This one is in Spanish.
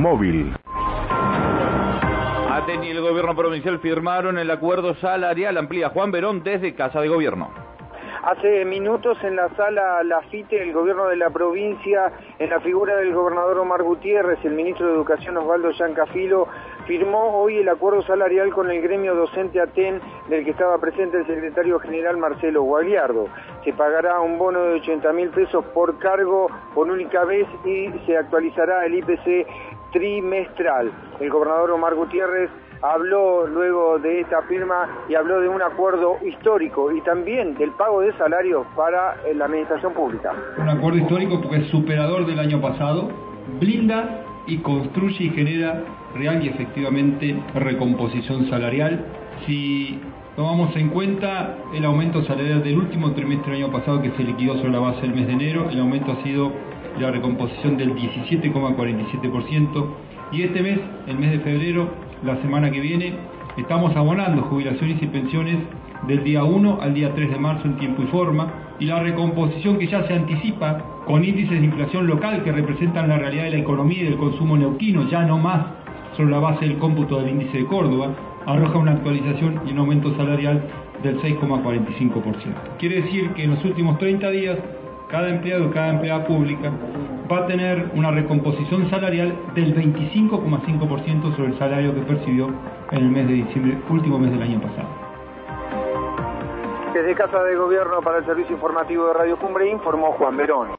móvil. ATEN y el gobierno provincial firmaron el acuerdo salarial, amplía Juan Verón desde Casa de Gobierno. Hace minutos en la sala Lafite, el gobierno de la provincia, en la figura del gobernador Omar Gutiérrez, el ministro de Educación Osvaldo Yancafilo, firmó hoy el acuerdo salarial con el gremio docente ATEN, del que estaba presente el secretario general Marcelo Guagliardo. Se pagará un bono de 80 mil pesos por cargo por única vez y se actualizará el IPC trimestral. El gobernador Omar Gutiérrez habló luego de esta firma y habló de un acuerdo histórico y también del pago de salarios para eh, la administración pública. Un acuerdo histórico porque es superador del año pasado, blinda y construye y genera real y efectivamente recomposición salarial. Si tomamos en cuenta el aumento salarial del último trimestre del año pasado que se liquidó sobre la base del mes de enero, el aumento ha sido la recomposición del 17,47% y este mes, el mes de febrero, la semana que viene, estamos abonando jubilaciones y pensiones del día 1 al día 3 de marzo en tiempo y forma y la recomposición que ya se anticipa con índices de inflación local que representan la realidad de la economía y del consumo neuquino, ya no más sobre la base del cómputo del índice de Córdoba, arroja una actualización y un aumento salarial del 6,45%. Quiere decir que en los últimos 30 días cada empleado, cada empleada pública va a tener una recomposición salarial del 25,5% sobre el salario que percibió en el mes de diciembre, último mes del año pasado. Desde Casa de Gobierno para el Servicio Informativo de Radio Cumbre informó Juan Verón.